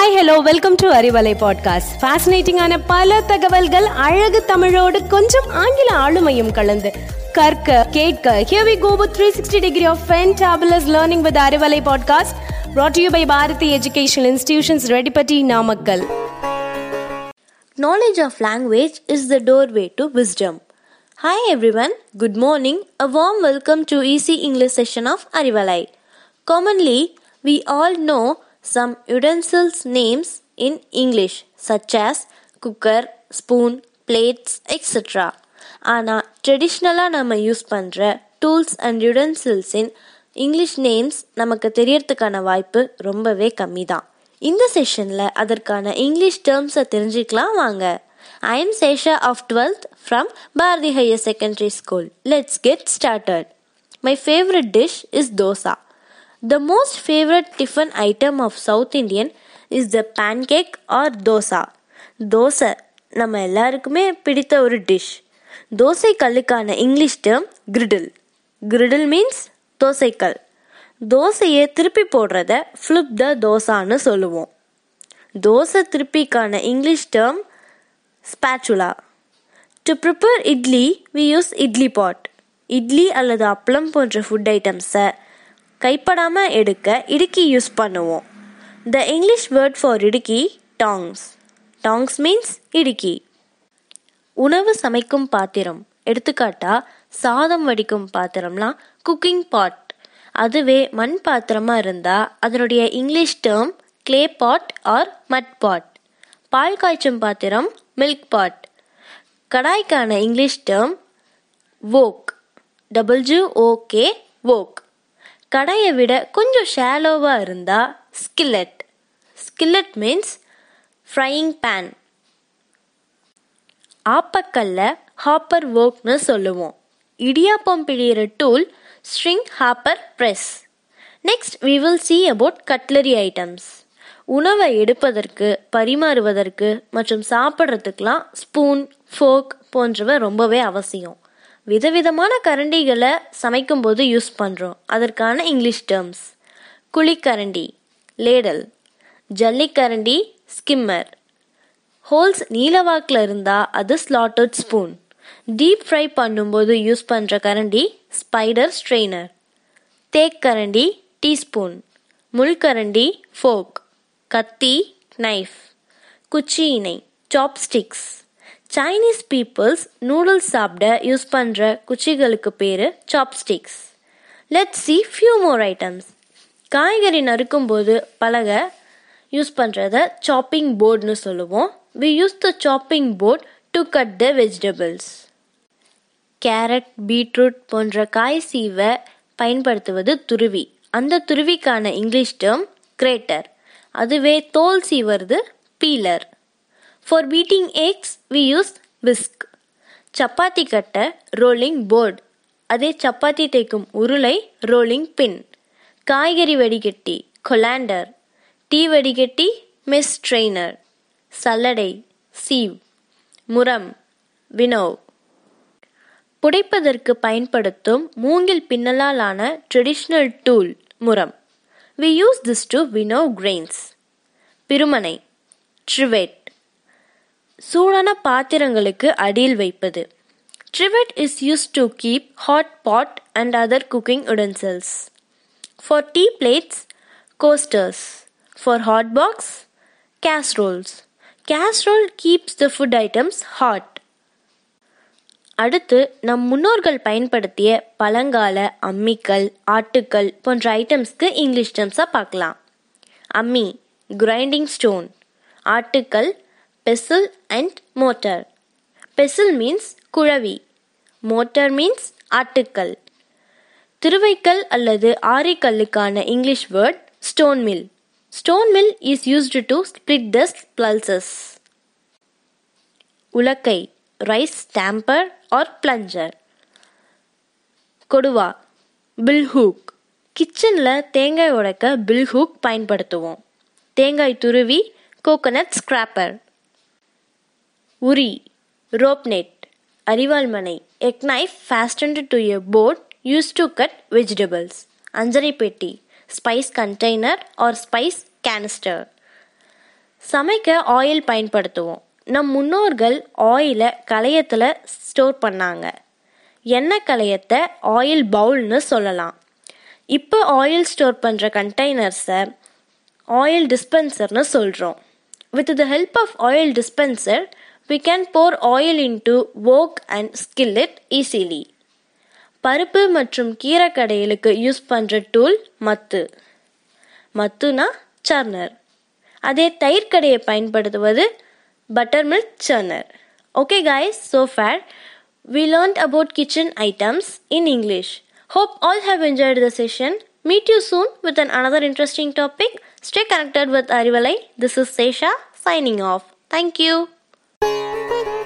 Hi hello welcome to Arivalai podcast ஃபேசினேட்டிங்கான பல தகவல்கள் அழகு தமிழோடு கொஞ்சம் ஆங்கில ஆளுமையும் கலந்து கற்க கேட்க here we go with 360 degree of fantabulous learning with Arivalai podcast brought to you by Bharathi educational institutions Reddipatti Namakkal Knowledge of language is the doorway to wisdom. Hi everyone, good morning. A warm welcome to Easy English session of Arivalai. Commonly, we all know some utensils names in English such as cooker, spoon, plates, etc. ஆனால் ட்ரெடிஷ்னலாக நம்ம use பண்ணுற tools and யுடென்சில்ஸின் English names நமக்கு தெரியறதுக்கான வாய்ப்பு ரொம்பவே கம்மி தான் இந்த செஷனில் அதற்கான இங்கிலீஷ் டேர்ம்ஸை தெரிஞ்சுக்கலாம் வாங்க. I am Sesha of twelfth from Bharathi higher secondary school let's get started my favourite dish is dosa The most favorite tiffin item of South Indian is the pancake or dosa. தோசை நம்ம எல்லாருக்குமே பிடித்த ஒரு dish தோசை கல்லுக்கான English term griddle griddle means தோசைக்கல். தோசையை திருப்பி போடுறத ஃப்ளிப் த தோசான்னு சொல்லுவோம். தோசை திருப்பிக்கான English term spatula to prepare idli we use idli pot idli அல்லது அப்பளம் போன்ற ஃபுட் ஐட்டம்ஸை கைப்படாமல் எடுக்க இடுக்கி யூஸ் பண்ணுவோம். The English word for idukki tongs tongs means இடுக்கி. உணவு சமைக்கும் பாத்திரம். எடுத்துக்காட்டா சாதம் வடிக்கும் பாத்திரம்லாம் குக்கிங் பாட் அதுவே மண் பாத்திரமா இருந்தால் அதனுடைய English term clay pot or mud pot பால் காய்ச்சும் பாத்திரம் milk pot கடாய்க்கான English term wok W okay wok கடையை விட கொஞ்சம் ஷேலோவாக இருந்தால் skillet skillet means frying pan ஆப்பக்கல்ல hopper ஒர்க்னு சொல்லுவோம். இடியாப்பம் பிழியிற tool string hopper press next we will see about cutlery items உணவை எடுப்பதற்கு பரிமாறுவதற்கு மற்றும் சாப்பிட்றதுக்கெலாம் ஸ்பூன் ஃபோக் போன்றவை ரொம்பவே அவசியம். விதவிதமான கரண்டிகளை சமைக்கும்போது யூஸ் பண்ணுறோம் அதற்கான இங்கிலீஷ் டேர்ம்ஸ் குழிக்கரண்டி லேடல் ஜல்லிக்கரண்டி ஸ்கிம்மர் ஹோல்ஸ் நீலவாக்கில் இருந்தால் அது ஸ்லாட்டட் ஸ்பூன் டீப் ஃப்ரை பண்ணும்போது யூஸ் பண்ணுற கரண்டி ஸ்பைடர் ஸ்ட்ரெயினர் தேக்கரண்டி டீஸ்பூன் முள்கரண்டி ஃபோக் கத்தி நைஃப் குச்சி இணை. சாப்ஸ்டிக்ஸ் சைனீஸ் பீப்புள்ஸ் நூடுல்ஸ் சாப்பிட யூஸ் பண்ணுற குச்சிகளுக்கு பேர் chopsticks let see few more items காய்கறி நறுக்கும்போது பலகை யூஸ் பண்ணுறத சாப்பிங் போர்டுன்னு சொல்லுவோம். We use the chopping board to cut the vegetables carrot beetroot போன்ற காய் சீவை பயன்படுத்துவது துருவி. அந்த துருவிக்கான இங்கிலீஷ் டேர்ம் கிரேட்டர் அதுவே தோல் சீவறது peeler for beating eggs we use whisk chapati கட்ட ரோலிங் போர்டு அதே சப்பாத்தி தேய்க்கும் உருளை ரோலிங் பின் காய்கறி வடிகட்டி கொலாண்டர் டீ வடிகட்டி மிஸ் ட்ரெய்னர் சல்லடை சீவ் முரம் வினோவ் புடைப்பதற்கு பயன்படுத்தும் மூங்கில் பின்னலாலான traditional tool முரம் we use this to winnow grains பிருமனை trivet சூடான பாத்திரங்களுக்கு அடியில் வைப்பது. Trivet is use to keep hot pot and other cooking utensils for the plates coasters for hot pots casseroles casserole keeps the food items hot அடுத்து நம் முன்னோர்கள் பயன்படுத்திய பழங்கால அம்மிக்கல் ஆட்டுக்கல் போன்ற ஐட்டம்ஸ்க்கு இங்கிலீஷ் டேர்ம்ஸாக பார்க்கலாம். அம்மி கிரைண்டிங் ஸ்டோன் ஆட்டுக்கல் pestle and mortar pestle means குழவி. மோட்டர் மீன்ஸ் ஆட்டுக்கல். திருவைக்கல் அல்லது ஆரிக்கல்லுக்கான English word stone mill stone mill is used to split the pulses Ulakkai rice stamper or plunger கொடுவா பில்ஹூக் கிச்சனில் தேங்காய் உடைக்க பில்ஹூக் பயன்படுத்துவோம். தேங்காய் துருவி கோகனட் ஸ்கிராப்பர் உரி rope net அரிவாள்மனை egg knife fastened to a board use to cut vegetables அஞ்சரை பெட்டி spice container or spice canister. சமைக்க ஆயில் பயன்படுத்துவோம். நம் முன்னோர்கள் ஆயிலை களையத்தில் ஸ்டோர் பண்ணாங்க. எண்ணெய் களையத்தை? ஆயில் பவுல்னு சொல்லலாம். இப்போ ஆயில் ஸ்டோர் பண்ணுற கண்டெய்னர்ஸை ஆயில் டிஸ்பென்சர்னு சொல்கிறோம் with the help of oil dispenser we can pour oil into wok and skillet easily பருப்பு மற்றும் கீரை கடையிலுக்கு யூஸ் பண்ணுற டூல் மத்து மத்துனா சர்னர் அதே தயிர் கடையை பயன்படுத்துவது buttermilk churner okay guys so far we learned about kitchen items in english hope all have enjoyed the session meet you soon with an another interesting topic stay connected with arivalai this is sesha signing off thank you Música